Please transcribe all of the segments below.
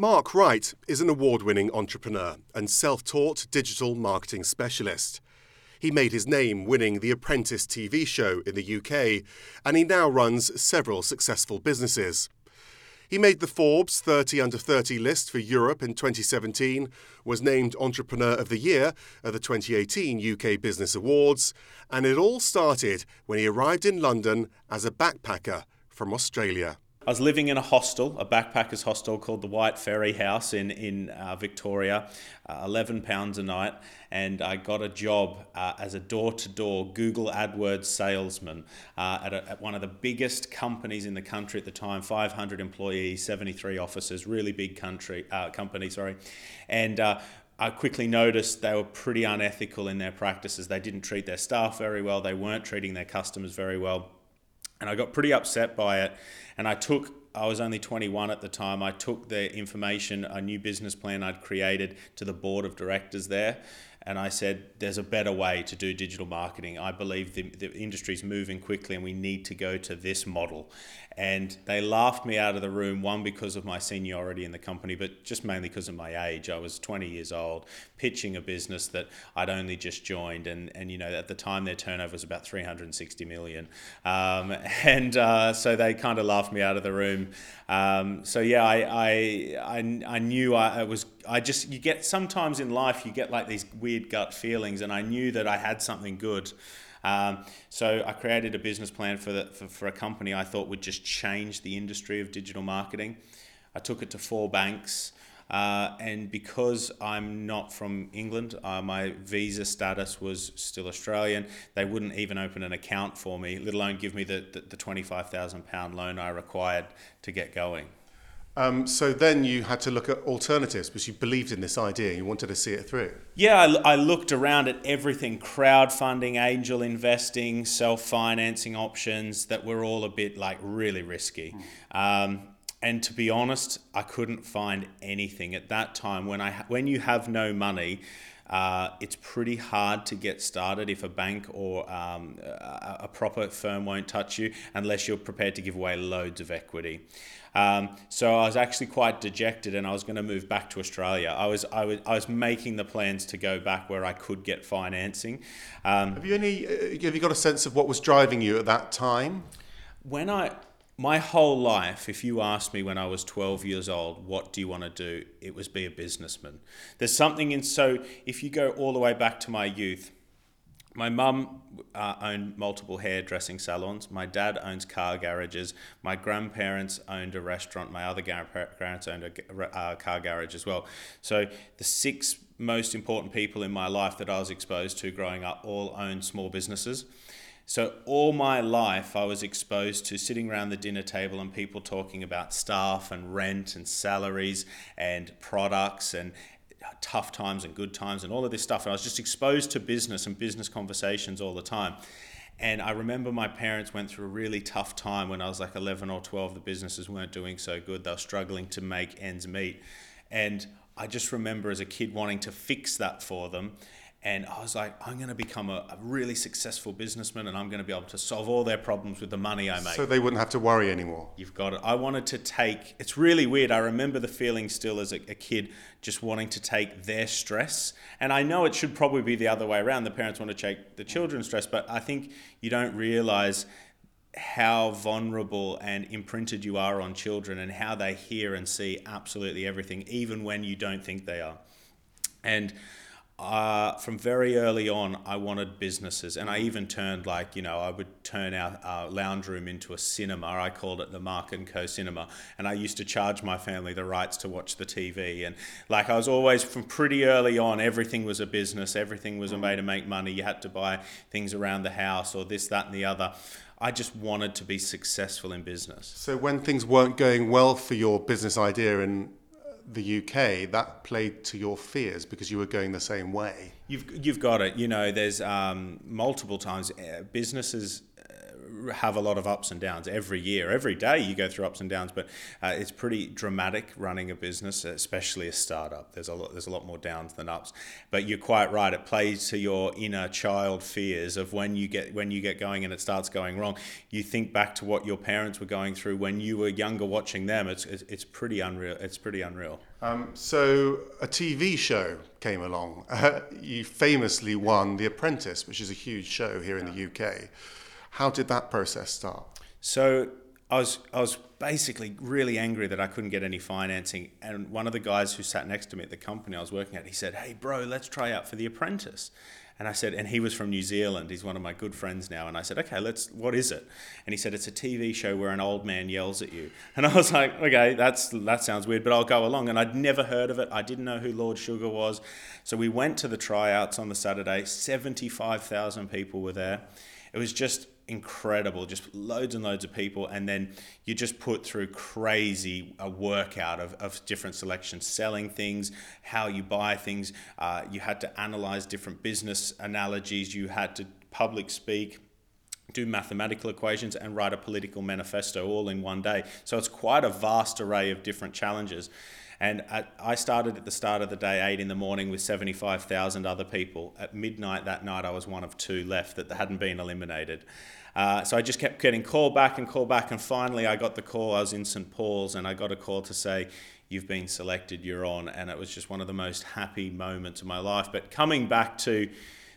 Mark Wright is an award winning entrepreneur and self taught digital marketing specialist. He made his name winning the Apprentice TV show in the UK, and he now runs several successful businesses. He made the Forbes 30 Under 30 list for Europe in 2017, was named Entrepreneur of the Year at the 2018 UK Business Awards, and it all started when he arrived in London as a backpacker from Australia. I was living in a hostel, a backpackers hostel called the White Ferry House in in uh, Victoria, uh, eleven pounds a night, and I got a job uh, as a door-to-door Google AdWords salesman uh, at, a, at one of the biggest companies in the country at the time, five hundred employees, seventy-three offices, really big country uh, company, sorry, and. Uh, I quickly noticed they were pretty unethical in their practices. They didn't treat their staff very well. They weren't treating their customers very well and I got pretty upset by it. And I took, I was only 21 at the time, I took the information, a new business plan I'd created to the board of directors there and I said, there's a better way to do digital marketing. I believe the, the industry's moving quickly and we need to go to this model. And they laughed me out of the room, one because of my seniority in the company, but just mainly because of my age. I was 20 years old, pitching a business that I'd only just joined. And, and you know, at the time, their turnover was about 360 million. Um, and uh, so they kind of laughed me out of the room. Um, so yeah, I, I, I, I knew I, I was, I just, you get, sometimes in life, you get like these weird gut feelings. And I knew that I had something good. Um, so I created a business plan for, the, for, for a company I thought would just change the industry of digital marketing. I took it to four banks. Uh, and because I'm not from England, uh, my visa status was still Australian. They wouldn't even open an account for me, let alone give me the, the, the £25,000 loan I required to get going. Um, so then you had to look at alternatives because you believed in this idea. You wanted to see it through. Yeah, I, I looked around at everything crowdfunding, angel investing, self financing options that were all a bit like really risky. Mm. Um, and to be honest, I couldn't find anything at that time. When I when you have no money, uh, it's pretty hard to get started if a bank or um, a, a, proper firm won't touch you unless you're prepared to give away loads of equity. Um, so I was actually quite dejected, and I was going to move back to Australia. I was, I was, I was making the plans to go back where I could get financing. Um, have you any? Uh, have you got a sense of what was driving you at that time? When I my whole life, if you asked me when I was 12 years old, what do you want to do? It was be a businessman. There's something in, so if you go all the way back to my youth, my mum uh, owned multiple hairdressing salons. My dad owns car garages. My grandparents owned a restaurant. My other grandparents owned a uh, car garage as well. So the six most important people in my life that I was exposed to growing up all owned small businesses. So all my life, I was exposed to sitting around the dinner table and people talking about staff and rent and salaries and products and tough times and good times and all of this stuff. And I was just exposed to business and business conversations all the time. And I remember my parents went through a really tough time when I was like 11 or 12. The businesses weren't doing so good. They were struggling to make ends meet. And I just remember as a kid wanting to fix that for them and I was like, I'm going to become a, a, really successful businessman and I'm going to be able to solve all their problems with the money I make. So they wouldn't have to worry anymore. You've got it. I wanted to take, it's really weird. I remember the feeling still as a, a kid just wanting to take their stress. And I know it should probably be the other way around. The parents want to take the children's stress, but I think you don't realize how vulnerable and imprinted you are on children and how they hear and see absolutely everything, even when you don't think they are. And uh, from very early on, I wanted businesses, and I even turned like you know I would turn our, our lounge room into a cinema. I called it the Mark and Co Cinema, and I used to charge my family the rights to watch the TV. And like I was always from pretty early on, everything was a business. Everything was a way to make money. You had to buy things around the house or this, that, and the other. I just wanted to be successful in business. So when things weren't going well for your business idea and the UK, that played to your fears because you were going the same way. You've you've got it. You know, there's um, multiple times uh, businesses have a lot of ups and downs every year. Every day you go through ups and downs, but uh, it's pretty dramatic running a business, especially a startup. There's a lot, there's a lot more downs than ups. But you're quite right. It plays to your inner child fears of when you get when you get going and it starts going wrong. You think back to what your parents were going through when you were younger, watching them. It's it's, it's pretty unreal. It's pretty unreal. Um, so a TV show came along. Uh, you famously won The Apprentice, which is a huge show here in the UK. How did that process start? So I was I was basically really angry that I couldn't get any financing, and one of the guys who sat next to me at the company I was working at, he said, "Hey, bro, let's try out for The Apprentice." And I said, and he was from New Zealand. He's one of my good friends now. And I said, okay, let's. What is it? And he said, it's a TV show where an old man yells at you. And I was like, okay, that's that sounds weird, but I'll go along. And I'd never heard of it. I didn't know who Lord Sugar was. So we went to the tryouts on the Saturday. Seventy-five thousand people were there. It was just incredible, just loads and loads of people, and then you just put through crazy a uh, workout of, of different selections, selling things, how you buy things. Uh, you had to analyze different business analogies. You had to public speak. Do mathematical equations and write a political manifesto all in one day. So it's quite a vast array of different challenges. And at, I started at the start of the day, eight in the morning, with 75,000 other people. At midnight that night, I was one of two left that hadn't been eliminated. Uh, so I just kept getting call back and call back, and finally I got the call. I was in St Paul's, and I got a call to say, "You've been selected. You're on." And it was just one of the most happy moments of my life. But coming back to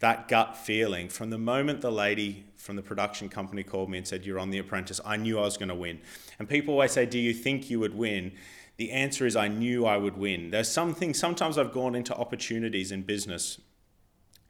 that gut feeling from the moment the lady from the production company called me and said, You're on The Apprentice, I knew I was going to win. And people always say, Do you think you would win? The answer is, I knew I would win. There's something, sometimes I've gone into opportunities in business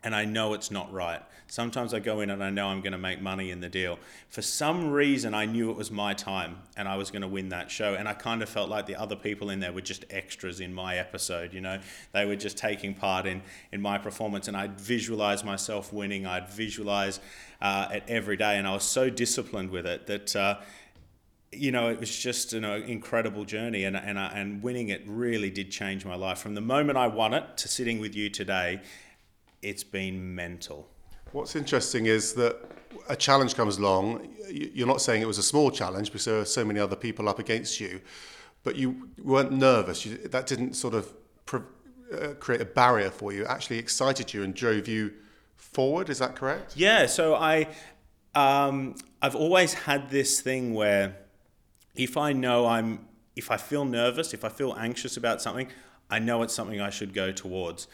and I know it's not right. Sometimes I go in and I know I'm going to make money in the deal. For some reason, I knew it was my time and I was going to win that show. And I kind of felt like the other people in there were just extras in my episode. You know, they were just taking part in, in my performance. And I'd visualize myself winning, I'd visualize uh, it every day. And I was so disciplined with it that. Uh, you know, it was just an incredible journey, and and and winning it really did change my life. From the moment I won it to sitting with you today, it's been mental. What's interesting is that a challenge comes along. You're not saying it was a small challenge because there are so many other people up against you, but you weren't nervous. You, that didn't sort of uh, create a barrier for you. It actually excited you and drove you forward. Is that correct? Yeah. So I, um, I've always had this thing where, if I know I'm, if I feel nervous, if I feel anxious about something, I know it's something I should go towards.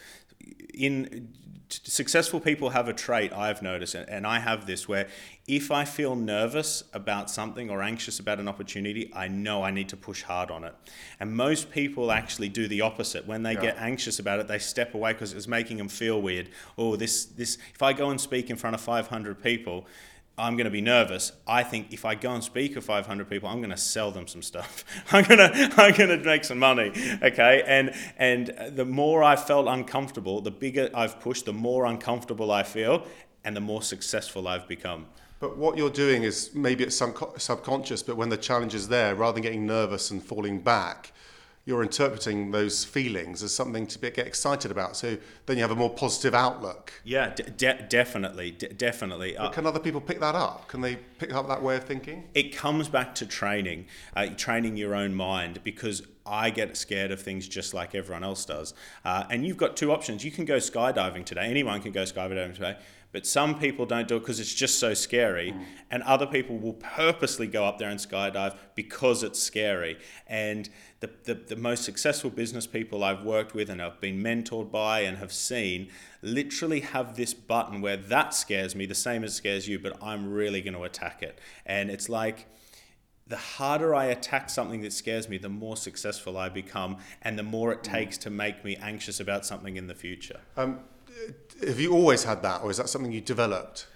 In successful people have a trait I've noticed, and I have this where if I feel nervous about something or anxious about an opportunity, I know I need to push hard on it. And most people actually do the opposite. When they yeah. get anxious about it, they step away because it's making them feel weird. Oh, this, this, if I go and speak in front of 500 people, I'm going to be nervous. I think if I go and speak to 500 people, I'm going to sell them some stuff. I'm going to I'm going to make some money. Okay, and and the more I felt uncomfortable, the bigger I've pushed, the more uncomfortable I feel, and the more successful I've become. But what you're doing is maybe it's subconscious, but when the challenge is there, rather than getting nervous and falling back, you're interpreting those feelings as something to get excited about. So then you have a more positive outlook. Yeah, de- definitely, de- definitely. But can other people pick that up? Can they pick up that way of thinking? It comes back to training, uh, training your own mind, because I get scared of things just like everyone else does. Uh, and you've got two options. You can go skydiving today. Anyone can go skydiving today. But some people don't do it because it's just so scary. Mm. And other people will purposely go up there and skydive because it's scary. And the, the, the most successful business people I've worked with and I've been mentored by and have seen literally have this button where that scares me the same as scares you, but I'm really going to attack it. And it's like, the harder I attack something that scares me, the more successful I become, and the more it mm. takes to make me anxious about something in the future. Um, have you always had that, or is that something you developed?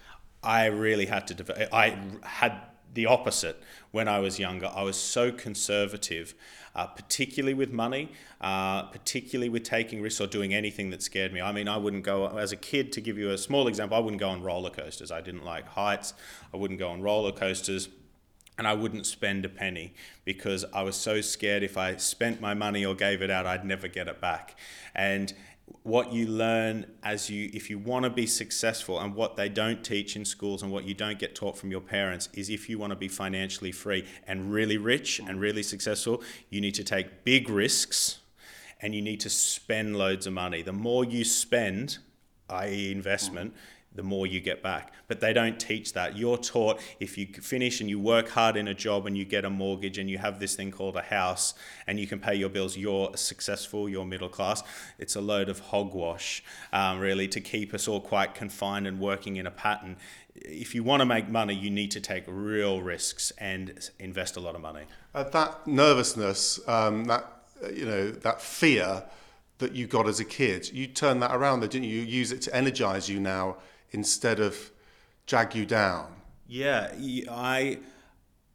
I really had to develop. I had the opposite when I was younger. I was so conservative, uh, particularly with money, uh, particularly with taking risks or doing anything that scared me. I mean, I wouldn't go, as a kid, to give you a small example, I wouldn't go on roller coasters. I didn't like heights. I wouldn't go on roller coasters and I wouldn't spend a penny because I was so scared if I spent my money or gave it out, I'd never get it back. And what you learn as you if you want to be successful and what they don't teach in schools and what you don't get taught from your parents is if you want to be financially free and really rich and really successful you need to take big risks and you need to spend loads of money. The more you spend i.e investment the more you get back. But they don't teach that. You're taught if you finish and you work hard in a job and you get a mortgage and you have this thing called a house and you can pay your bills, you're successful, you're middle class. It's a load of hogwash, um, really, to keep us all quite confined and working in a pattern. If you want to make money, you need to take real risks and invest a lot of money. Uh, that nervousness, um, that you know, that fear that you got as a kid, you turned that around, though, didn't you? You use it to energize you now instead of drag you down? Yeah, I.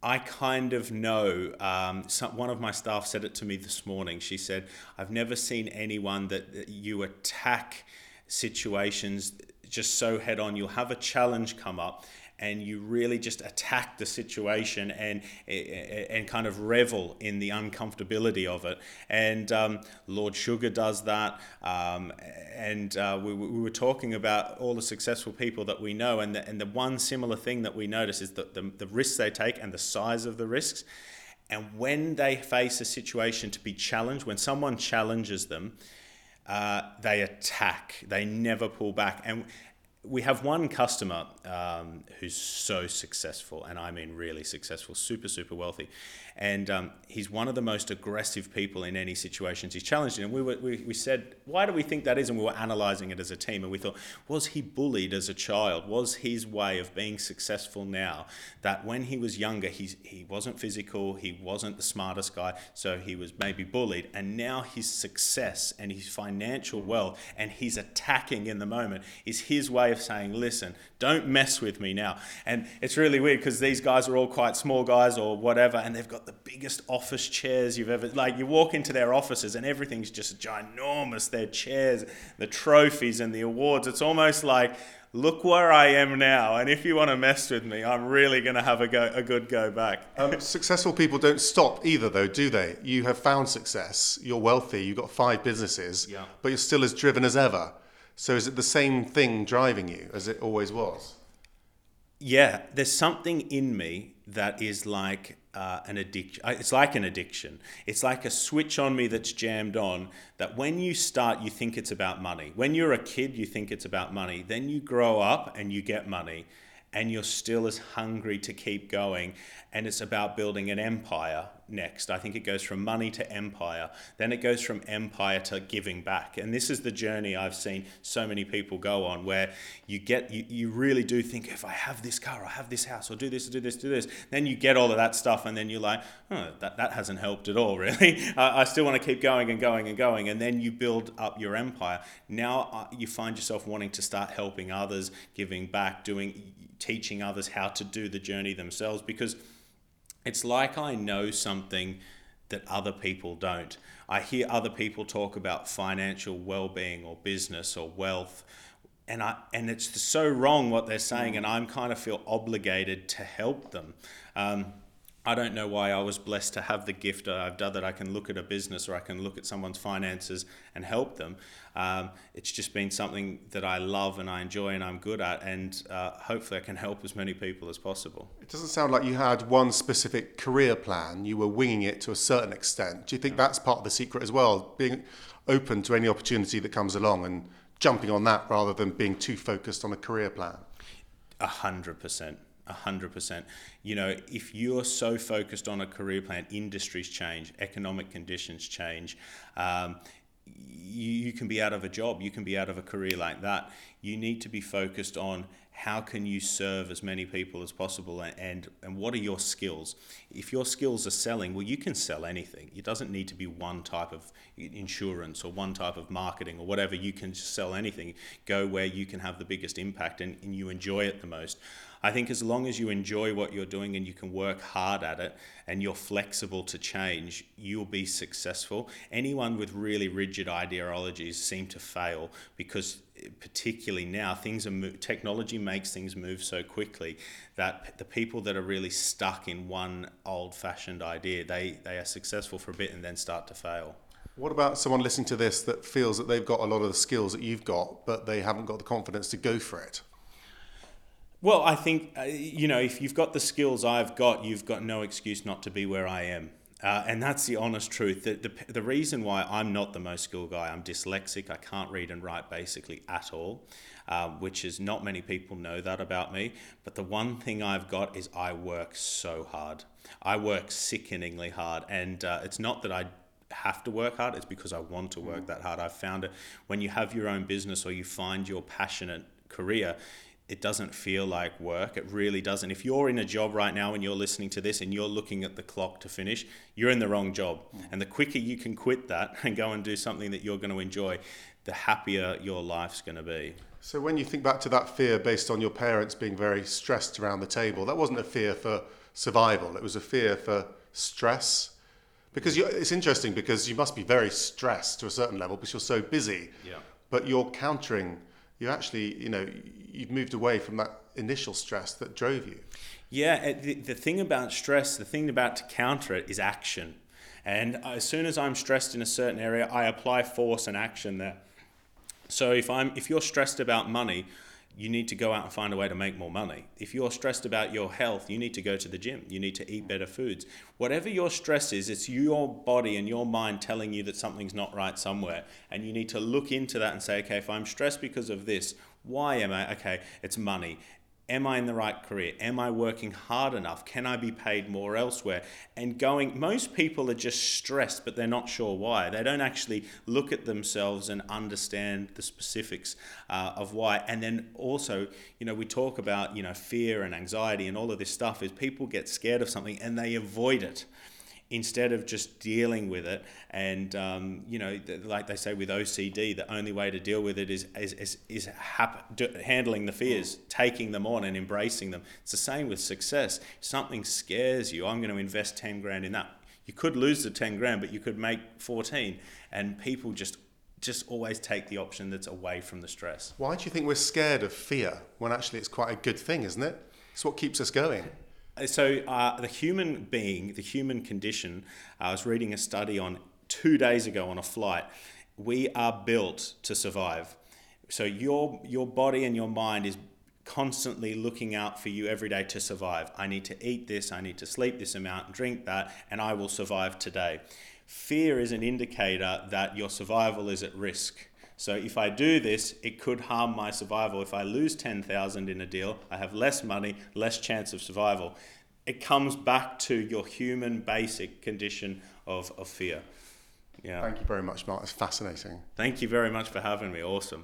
I kind of know. Um, some, one of my staff said it to me this morning. She said, "I've never seen anyone that, that you attack situations just so head on. You'll have a challenge come up, and you really just attack the situation and and kind of revel in the uncomfortability of it. And um, Lord Sugar does that. Um, and uh, we, we were talking about all the successful people that we know, and the, and the one similar thing that we notice is that the, the risks they take and the size of the risks. And when they face a situation to be challenged, when someone challenges them, uh, they attack. They never pull back. And we have one customer um, who's so successful, and I mean really successful, super, super wealthy. And um, he's one of the most aggressive people in any situations he's challenged in. And we, were, we, we said, why do we think that is? And we were analyzing it as a team. And we thought, was he bullied as a child? Was his way of being successful now that when he was younger, he's, he wasn't physical, he wasn't the smartest guy, so he was maybe bullied. And now his success and his financial wealth and his attacking in the moment is his way of saying, listen, don't mess with me now. And it's really weird because these guys are all quite small guys or whatever, and they've got the biggest office chairs you've ever like. You walk into their offices and everything's just ginormous. Their chairs, the trophies, and the awards. It's almost like look where I am now, and if you want to mess with me, I'm really going to have a go, a good go back. Um, successful people don't stop either, though, do they? You have found success. You're wealthy. You've got five businesses, yeah. but you're still as driven as ever. So is it the same thing driving you as it always was? Yeah, there's something in me that is like uh, an addiction. Uh, it's like an addiction. It's like a switch on me that's jammed on. That when you start, you think it's about money. When you're a kid, you think it's about money. Then you grow up and you get money, and you're still as hungry to keep going. And it's about building an empire next. I think it goes from money to empire. Then it goes from empire to giving back. And this is the journey I've seen so many people go on where you get, you, you really do think, if I have this car, I have this house, or do this, do this, do this. Then you get all of that stuff, and then you're like, oh, that, that hasn't helped at all, really. I still want to keep going and going and going. And then you build up your empire. Now uh, you find yourself wanting to start helping others, giving back, doing, teaching others how to do the journey themselves because it's like I know something that other people don't. I hear other people talk about financial well-being or business or wealth and I and it's so wrong what they're saying and I'm kind of feel obligated to help them. Um, I don't know why I was blessed to have the gift I've done that I can look at a business or I can look at someone's finances and help them. Um, it's just been something that I love and I enjoy and I'm good at, and uh, hopefully I can help as many people as possible. It doesn't sound like you had one specific career plan. You were winging it to a certain extent. Do you think that's part of the secret as well? Being open to any opportunity that comes along and jumping on that rather than being too focused on a career plan? A hundred percent. A hundred percent. You know, if you're so focused on a career plan, industries change, economic conditions change. Um, you, you can be out of a job, you can be out of a career like that. You need to be focused on how can you serve as many people as possible and, and, and what are your skills if your skills are selling well you can sell anything it doesn't need to be one type of insurance or one type of marketing or whatever you can sell anything go where you can have the biggest impact and, and you enjoy it the most I think as long as you enjoy what you're doing and you can work hard at it and you're flexible to change, you'll be successful. Anyone with really rigid ideologies seem to fail because eh, particularly now things are technology makes things move so quickly that the people that are really stuck in one old fashioned idea they they are successful for a bit and then start to fail What about someone listening to this that feels that they've got a lot of the skills that you've got, but they haven't got the confidence to go for it? Well, I think, uh, you know, if you've got the skills I've got, you've got no excuse not to be where I am. Uh, and that's the honest truth. The, the, the reason why I'm not the most skilled guy, I'm dyslexic, I can't read and write basically at all, uh, which is not many people know that about me. But the one thing I've got is I work so hard. I work sickeningly hard. And uh, it's not that I have to work hard, it's because I want to work that hard. I've found it when you have your own business or you find your passionate career, it doesn't feel like work. It really doesn't. If you're in a job right now and you're listening to this and you're looking at the clock to finish, you're in the wrong job. Mm. And the quicker you can quit that and go and do something that you're going to enjoy, the happier your life's going to be. So when you think back to that fear based on your parents being very stressed around the table, that wasn't a fear for survival. It was a fear for stress. Because it's interesting because you must be very stressed to a certain level because you're so busy. Yeah. But you're countering you actually, you know, you've moved away from that initial stress that drove you. Yeah, the, the thing about stress, the thing about to counter it is action. And as soon as I'm stressed in a certain area, I apply force and action there. So if I'm if you're stressed about money, you need to go out and find a way to make more money. If you're stressed about your health, you need to go to the gym. You need to eat better foods. Whatever your stress is, it's your body and your mind telling you that something's not right somewhere. And you need to look into that and say, okay, if I'm stressed because of this, why am I? Okay, it's money. Am I in the right career? Am I working hard enough? Can I be paid more elsewhere? And going, most people are just stressed, but they're not sure why. They don't actually look at themselves and understand the specifics uh, of why. And then also, you know, we talk about, you know, fear and anxiety and all of this stuff is people get scared of something and they avoid it instead of just dealing with it. And um, you know, like they say with OCD, the only way to deal with it is is is, is hap- handling the fears, taking them on, and embracing them. It's the same with success. Something scares you. I'm going to invest ten grand in that. You could lose the ten grand, but you could make fourteen. And people just just always take the option that's away from the stress. Why do you think we're scared of fear when actually it's quite a good thing, isn't it? It's what keeps us going. So uh, the human being, the human condition, I was reading a study on two days ago on a flight. We are built to survive. So your your body and your mind is constantly looking out for you every day to survive. I need to eat this, I need to sleep this amount, drink that, and I will survive today. Fear is an indicator that your survival is at risk. So if I do this, it could harm my survival. If I lose 10,000 in a deal, I have less money, less chance of survival. It comes back to your human basic condition of, of fear. Yeah. Thank you very much, Mark. It's fascinating. Thank you very much for having me. Awesome.